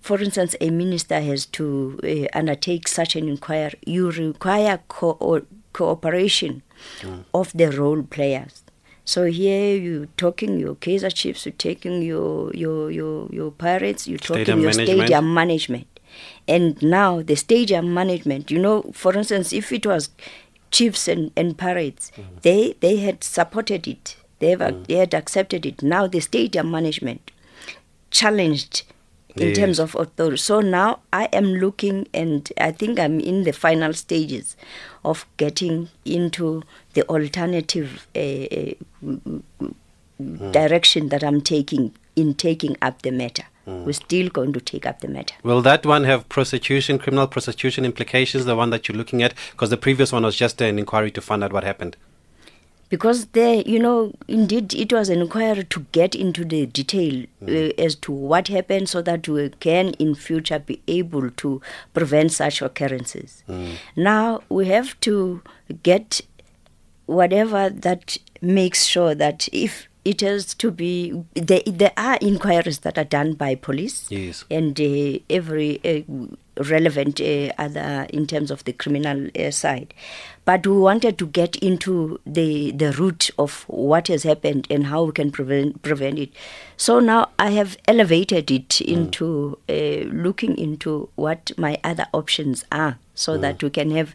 for instance, a minister has to uh, undertake such an inquiry, you require co- cooperation mm. of the role players. So here you're talking your Kaizer Chiefs, you're taking your your your, your pirates, you're talking stadium your management. stadium management. And now the stadium management, you know, for instance, if it was chiefs and, and parades, mm. they, they had supported it. They, have, mm. they had accepted it. Now the stadium management challenged in yes. terms of authority. So now I am looking, and I think I'm in the final stages of getting into the alternative uh, mm. direction that I'm taking in taking up the matter. Mm. We're still going to take up the matter. Will that one have prosecution, criminal prosecution implications, the one that you're looking at? Because the previous one was just an inquiry to find out what happened. Because there, you know, indeed, it was an inquiry to get into the detail mm. uh, as to what happened so that we can in future be able to prevent such occurrences. Mm. Now, we have to get whatever that makes sure that if it has to be there, there are inquiries that are done by police yes. and uh, every uh, relevant uh, other in terms of the criminal uh, side but we wanted to get into the the root of what has happened and how we can prevent prevent it so now i have elevated it mm. into uh, looking into what my other options are so mm. that we can have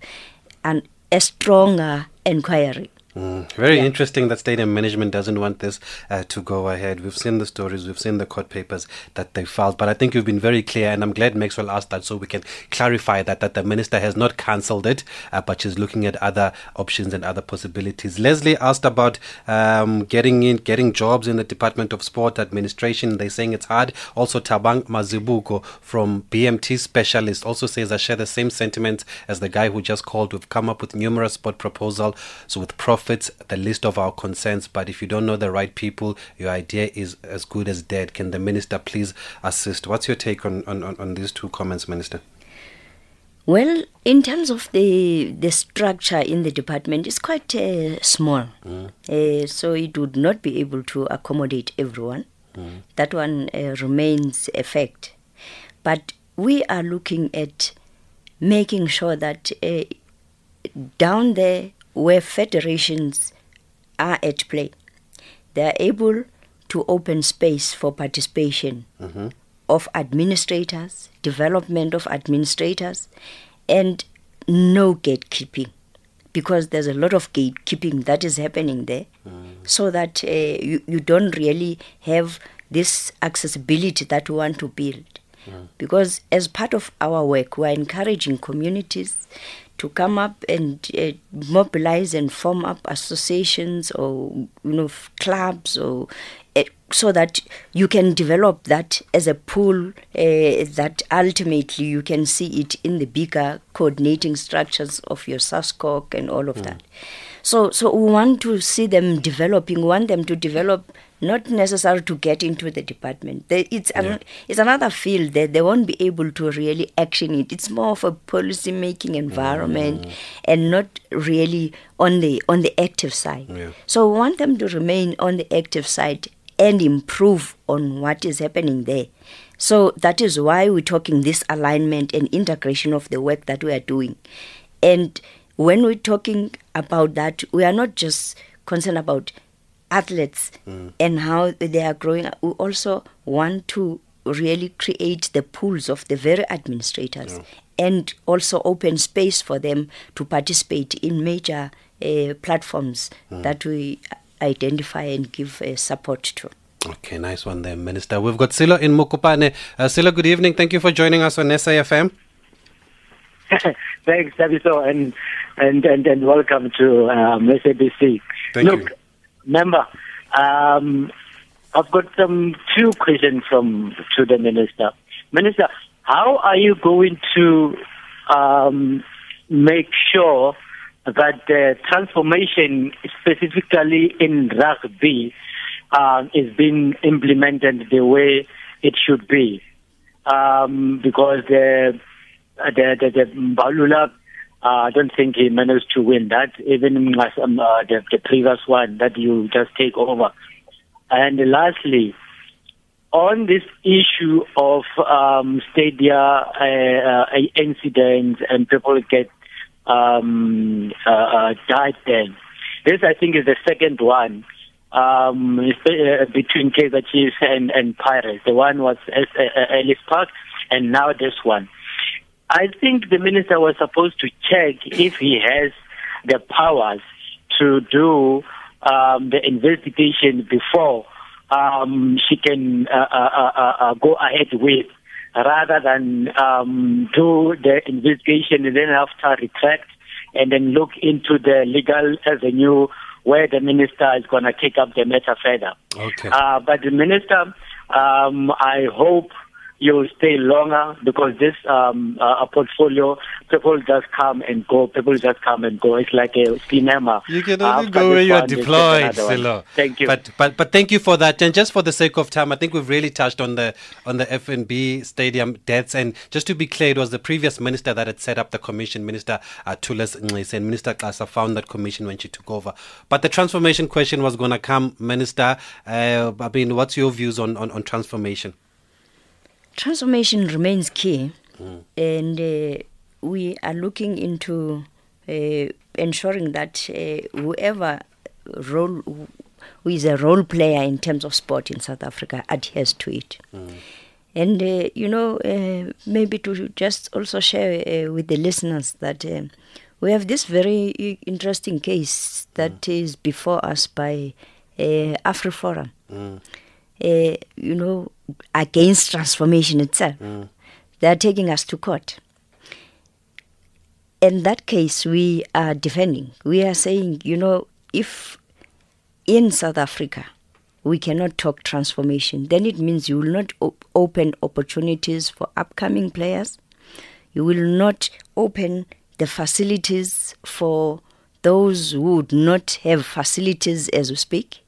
an a stronger inquiry Mm, very yeah. interesting that stadium management doesn't want this uh, to go ahead. We've seen the stories, we've seen the court papers that they filed, but I think you've been very clear, and I'm glad Maxwell asked that so we can clarify that that the minister has not cancelled it, uh, but she's looking at other options and other possibilities. Leslie asked about um, getting in, getting jobs in the Department of Sport Administration. They're saying it's hard. Also, Tabang Mazibuko from BMT Specialist also says I share the same sentiments as the guy who just called. We've come up with numerous sport proposals, so with prof fits the list of our concerns, but if you don't know the right people, your idea is as good as dead. Can the minister please assist? What's your take on, on, on these two comments, Minister? Well, in terms of the the structure in the department, it's quite uh, small, mm. uh, so it would not be able to accommodate everyone. Mm. That one uh, remains a fact, but we are looking at making sure that uh, down there where federations are at play, they are able to open space for participation Mm-hmm. of administrators, development of administrators, and no gatekeeping. Because there's a lot of gatekeeping that is happening there, so that uh, you, you don't really have this accessibility that we want to build. Because as part of our work, we're encouraging communities to come up and uh, mobilize and form up associations or you know f- clubs or uh, so that you can develop that as a pool uh, that ultimately you can see it in the bigger coordinating structures of your SASCOC and all of that. So, so we want to see them developing. We want them to develop, not necessary to get into the department. They, it's an, it's another field that they won't be able to really action it. It's more of a policy making environment, mm-hmm. and not really on the on the active side. Yeah. So we want them to remain on the active side and improve on what is happening there. So that is why we're talking this alignment and integration of the work that we are doing. And when we're talking about that, we are not just concerned about athletes and how they are growing. We also want to really create the pools of the very administrators and also open space for them to participate in major uh, platforms that we identify and give uh, support to. Okay, nice one there, Minister. We've got Silo in Mokopane. Uh, Silo, good evening. Thank you for joining us on SAFM. Thanks, Thabiso, and and and, and welcome to um, SABC. Thank Look, you. Member, um, I've got some two questions from to the minister. Minister, how are you going to um, make sure that the transformation, specifically in rugby, uh, is being implemented the way it should be? Um, because the the the, the uh, I don't think he managed to win that, even um, uh, the, the previous one that you just take over. And lastly, on this issue of um, stadia uh, uh, incidents and people get um, uh, uh, died then. This, I think, is the second one um, between Kaizer Chiefs and, and Pirates. The one was Ellis Park, and now this one. I think the minister was supposed to check if he has the powers to do um, the investigation before um, she can uh, uh, uh, uh, go ahead with, rather than um, do the investigation and then after retract and then look into the legal avenue where the minister is going to take up the matter further. Okay. Uh, but the minister, um, I hope you'll stay longer because this um, uh, portfolio, people just come and go. People just come and go. It's like a cinema. You can only After go where you are one, they take deployed. Silo. Thank you. But but but thank you for that. And just for the sake of time, I think we've really touched on the on the FNB stadium deaths. And just to be clear, it was the previous minister that had set up the commission, Minister uh, Thulas and Minister Xasa found that commission when she took over. But the transformation question was going to come, Minister. Uh, I mean, what's your views on, on, on transformation? Transformation remains key, and uh, we are looking into uh, ensuring that uh, whoever role who is a role player in terms of sport in South Africa adheres to it. And uh, you know, uh, maybe to just also share uh, with the listeners that uh, we have this very interesting case that is before us by AfriForum. Uh, you know, against transformation itself. They are taking us to court. In that case, we are defending. We are saying, you know, if in South Africa we cannot talk transformation, then it means you will not op- open opportunities for upcoming players. You will not open the facilities for those who would not have facilities as we speak.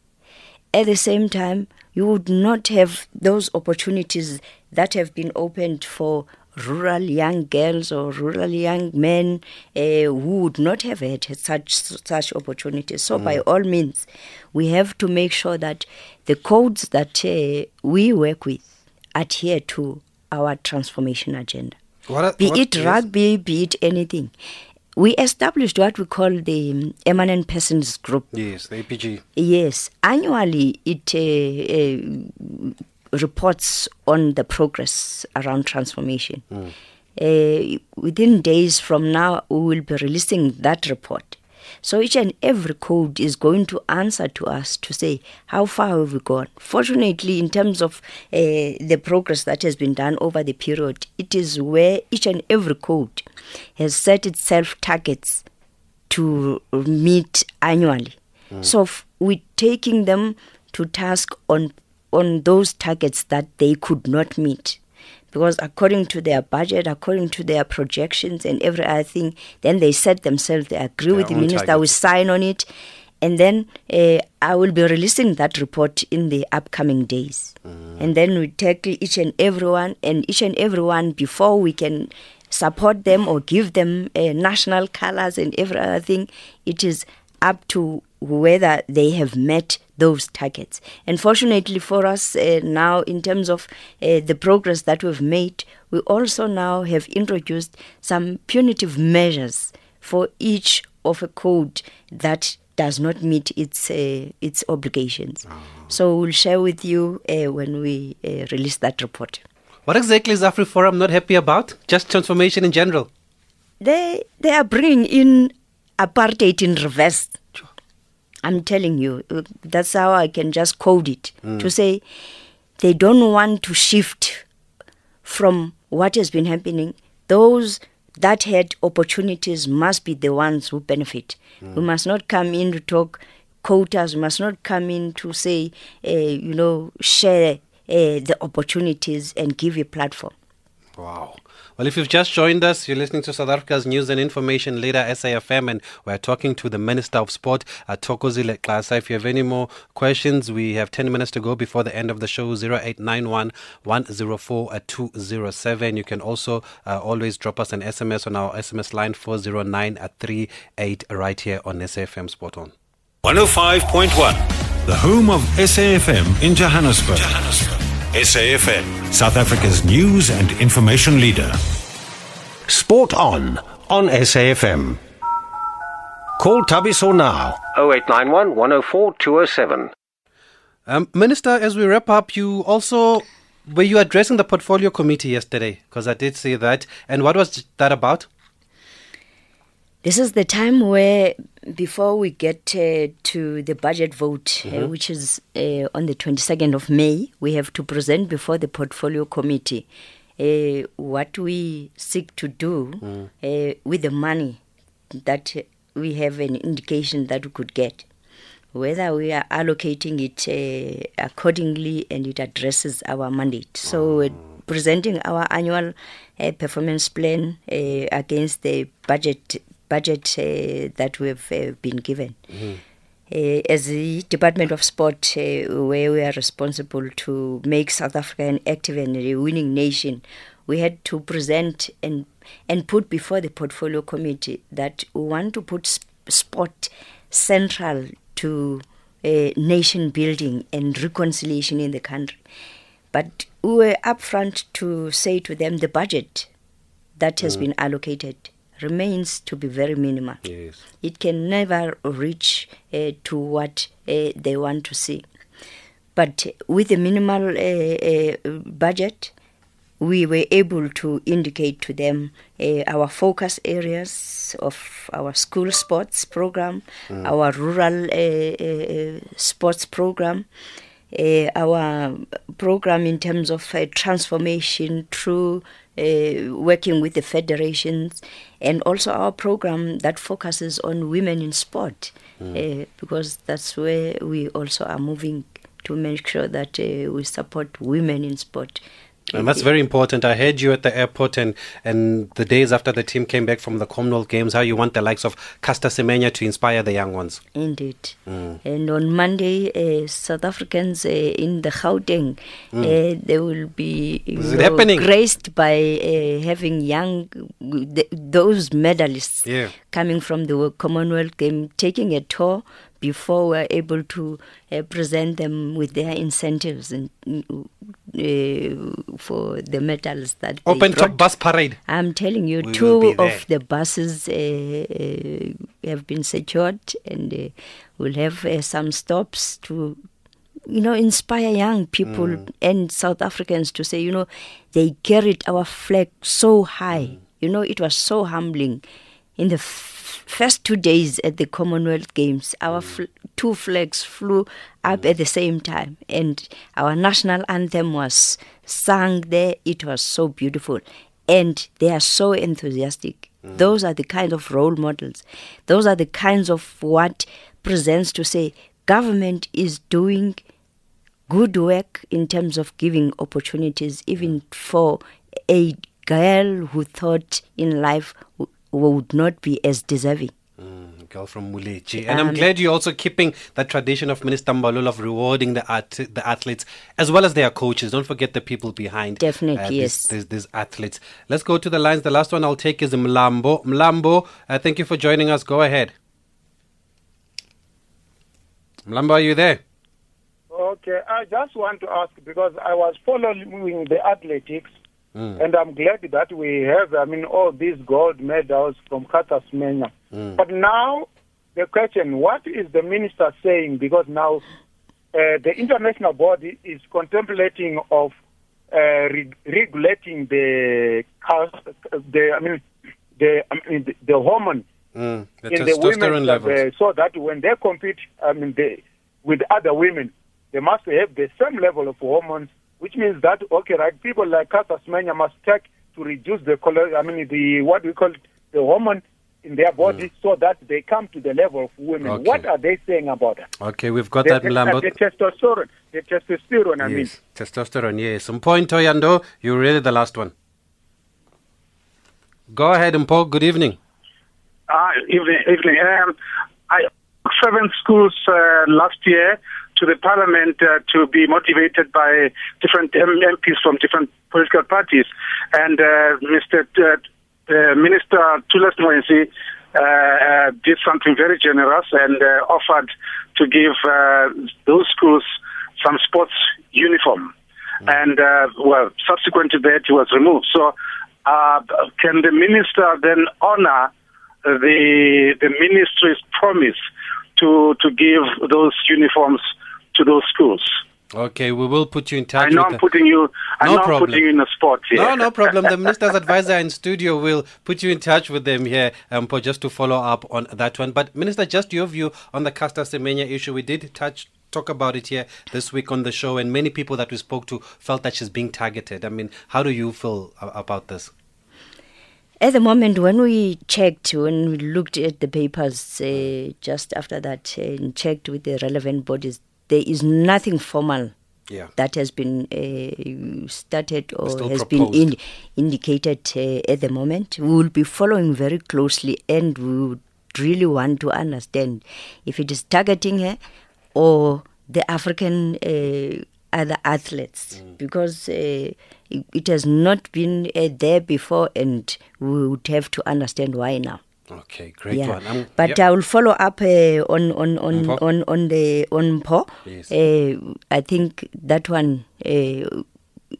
At the same time, you would not have those opportunities that have been opened for rural young girls or rural young men uh, who would not have had such such opportunities. So, by all means, we have to make sure that the codes that uh, we work with adhere to our transformation agenda. What be what- it yes. rugby, be it anything. We established what we call the um, Eminent Persons Group. Yes, the APG. Yes, annually it uh, uh, reports on the progress around transformation. Mm. Uh, within days from now, we will be releasing that report. So each and every code is going to answer to us to say how far have we gone. Fortunately, in terms of uh, the progress that has been done over the period, it is where each and every code has set itself targets to meet annually. So f- we're taking them to task on on those targets that they could not meet because according to their budget, according to their projections and every other thing, then they set themselves, they agree Their with the minister, we targets. sign on it, and then uh, I will be releasing that report in the upcoming days. And then we tackle each and everyone, and each and everyone before we can support them or give them uh, national colors and every other thing, it is up to whether they have met those targets. And fortunately for us uh, now, in terms of uh, the progress that we've made, we also now have introduced some punitive measures for each of a code that does not meet its uh, its obligations. So we'll share with you uh, when we uh, release that report. What exactly is AfriForum not happy about? Just transformation in general. They they are bringing in apartheid in reverse. I'm telling you, uh, that's how I can just code it Mm. to say they don't want to shift from what has been happening. Those that had opportunities must be the ones who benefit. We must not come in to talk quotas. We must not come in to say, uh, you know, share uh, the opportunities and give a platform. Wow. Well, if you've just joined us, you're listening to South Africa's news and information leader, SAFM, and we're talking to the Minister of Sport, Thokozile Xasa. If you have any more questions, we have 10 minutes to go before the end of the show, 0891 104 uh, 207. You can also uh, always drop us an SMS on our SMS line 409 at 38 right here on SAFM Sport On. 105.1, the home of SAFM in Johannesburg. SAFM, South Africa's news and information leader. Sport On on SAFM. Call Thabiso now 0891 104 207. Um, Minister, as we wrap up, you also were you addressing the portfolio committee yesterday? Because I did see that. And what was that about? This is the time where, before we get uh, to the budget vote, uh, Mhm. which is uh, on the 22nd of May, we have to present before the portfolio committee uh, what we seek to do Mm. uh, with the money that we have an indication that we could get. Whether we are allocating it uh, accordingly and it addresses our mandate. So, we're presenting our annual uh, performance plan uh, against the budget budget uh, that we've uh, been given. Uh, as the Department of Sport, uh, where we are responsible to make South Africa an active and a winning nation, we had to present and and put before the portfolio committee that we want to put sp- sport central to uh, nation building and reconciliation in the country. But we were upfront to say to them the budget that has Mm. been allocated remains to be very minimal. Yes. It can never reach uh, to what uh, they want to see. But with a minimal uh, uh, budget, we were able to indicate to them uh, our focus areas of our school sports program, Mm. our rural uh, uh, sports program, uh, our program in terms of uh, transformation through uh, working with the federations, and also our program that focuses on women in sport, Mm. uh, because that's where we also are moving to make sure that uh, we support women in sport. And that's very important. I heard you at the airport and, and the days after the team came back from the Commonwealth Games, how you want the likes of Caster Semenya to inspire the young ones. Indeed. Mm. And on Monday, uh, South Africans uh, in the Gauteng, Mm. uh, they will be it happening? graced by uh, having young, th- those medalists Yeah. coming from the Commonwealth Game, taking a tour before we are able to uh, present them with their incentives and uh, for the medals that they Open top bus parade. I'm telling you, We two of the buses uh, uh, have been secured, and uh, we'll have uh, some stops to, you know, inspire young people Mm. and South Africans to say, you know, they carried our flag so high. Mm. You know, it was so humbling. In the f- first two days at the Commonwealth Games, our fl- two flags flew up at the same time, and our national anthem was sung there. It was so beautiful, and they are so enthusiastic. Mm. Those are the kind of role models. Those are the kinds of what presents to say government is doing good work in terms of giving opportunities, even for a girl who thought in life would not be as deserving. Mm, girl from Mulechi. And I'm Um, glad you're also keeping that tradition of Minister Mbalul of rewarding the art, the athletes as well as their coaches. Don't forget the people behind. Definitely, uh, these, yes. These, these athletes. Let's go to the lines. The last one I'll take is Mlambo. Mlambo, uh, thank you for joining us. Go ahead. Mlambo, are you there? Okay, I just want to ask because I was following the athletics, Mm. and I'm glad that we have, I mean, all these gold medals from Caster Semenya. Mm. But now, the question: What is the minister saying? Because now, uh, the international body is contemplating of uh, re- regulating the, the, I mean, the, I mean, the, the hormone Mm, the in the women levels. so that when they compete, I mean, they, with other women, they must have the same level of hormones, which means that okay, right? People like Caster Semenya must take to reduce the color. I mean, the what we call the hormone in their body, so that they come to the level of women. Mm. Okay. What are they saying about that? Okay, we've got the, that, the, Mlambo. the testosterone, the testosterone. I mean, yes, testosterone, yes. Mpo Toyando, you're really the last one. Go ahead, Mpo. Good evening. Ah, evening, evening. Um, I seven schools uh, last year to the parliament uh, to be motivated by different MPs from different political parties, and uh, Mr. T- uh, Minister Thulas Nxesi uh, uh, did something very generous and uh, offered to give uh, those schools some sports uniform. And uh, well, subsequent to that, he was removed. So, uh, can the minister then honor the the ministry's promise to to give those uniforms to those schools? Okay, we will put you in touch. I know with I'm the- putting you. I No know I'm problem. putting you in a spot here. No, no problem. The minister's advisor in studio will put you in touch with them here, um, for just to follow up on that one. But minister, just your view on the Caster Semenya issue. We did touch talk about it here this week on the show, and many people that we spoke to felt that she's being targeted. I mean, how do you feel about this? At the moment, when we checked, when we looked at the papers uh, just after that uh, and checked with the relevant bodies, there is nothing formal Yeah. that has been uh, started or has proposed. been in, indicated uh, at the moment. We will be following very closely and we would really want to understand if it is targeting her or the African uh, other athletes Mm. because uh, it, it has not been uh, there before and we would have to understand why now. Okay, great yeah. one. Um, but yep. I will follow up uh, on on on, on on the on Po. Yes. Uh, I think that one uh,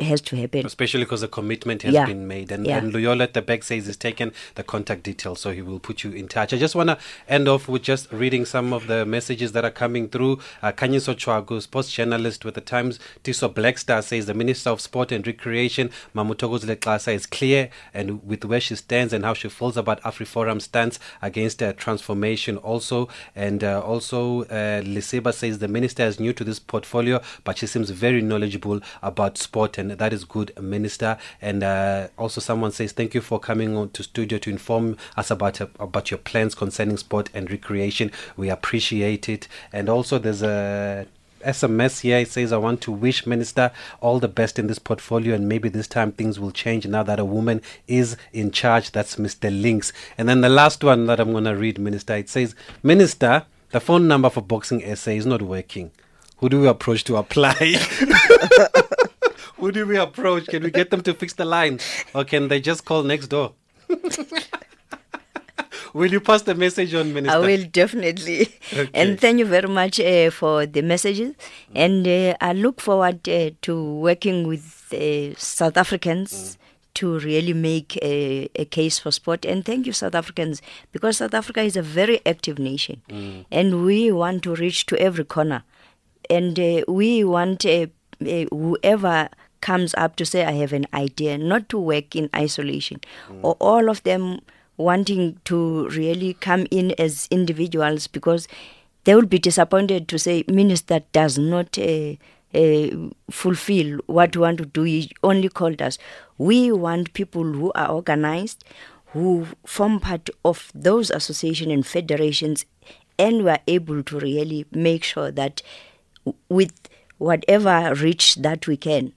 has to happen. Especially because a commitment has Yeah. been made. And, Yeah. and Luyolo at the back says he's taken the contact details, so he will put you in touch. I just want to end off with just reading some of the messages that are coming through. Uh, Khanyiso Tshwaku, sports journalist with the Times, Tiso Blackstar says the Minister of Sport and Recreation, Mamutogos Leklasa, is clear and with where she stands and how she feels about AfriForum's stance against uh, transformation also. And uh, also, uh, Liseba says the minister is new to this portfolio, but she seems very knowledgeable about sport, and that is good, Minister. And uh, also, someone says thank you for coming on to studio to inform us about uh, about your plans concerning sport and recreation. We appreciate it. And also, there's a SMS here. It says, I want to wish Minister all the best in this portfolio, and maybe this time things will change now that a woman is in charge. That's Mr. Links. And then the last one that I'm going to read, Minister, it says, Minister, the phone number for Boxing SA is not working. Who do we approach to apply? Who do we approach? Can we get them to fix the line? Or can they just call next door? will you pass the message on, Minister? I will definitely. Okay. And thank you very much uh, for the messages. And uh, I look forward uh, to working with uh, South Africans. To really make a, a case for sport. And thank you, South Africans, because South Africa is a very active nation. And we want to reach to every corner. And uh, we want uh, uh, whoever comes up to say, I have an idea, not to work in isolation, or all of them wanting to really come in as individuals because they will be disappointed to say, Minister does not. Uh, uh, fulfill what we want to do. He only called us. We want people who are organized, who form part of those associations and federations, and we are able to really make sure that with whatever reach that we can,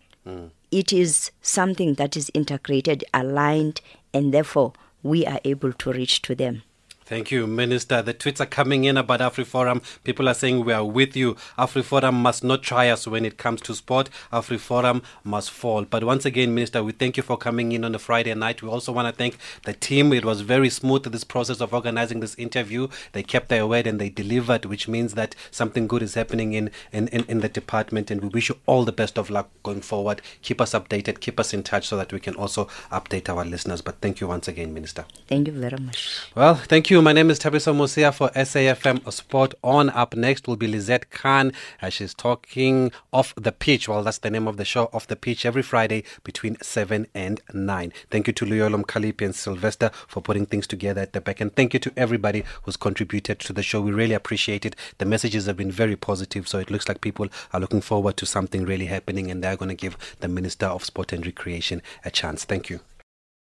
it is something that is integrated, aligned, and therefore we are able to reach to them. Thank you, Minister. The tweets are coming in about AfriForum. People are saying we are with you. AfriForum must not try us when it comes to sport. AfriForum must fall. But once again, Minister, we thank you for coming in on a Friday night. We also want to thank the team. It was very smooth, this process of organizing this interview. They kept their word and they delivered, which means that something good is happening in, in, in, in the department. And we wish you all the best of luck going forward. Keep us updated, keep us in touch so that we can also update our listeners. But thank you once again, Minister. Thank you very much. Well, thank you. My name is Thabiso Mosia for SAFM Sport On. Up next will be Lizette Khan as she's talking off the pitch. Well, that's the name of the show, Off the Pitch, every Friday between 7 and 9. Thank you to Luyolo Mkalipi and Sylvester for putting things together at the back. And thank you to everybody who's contributed to the show. We really appreciate it. The messages have been very positive, so it looks like people are looking forward to something really happening and they're going to give the Minister of Sport and Recreation a chance. Thank you.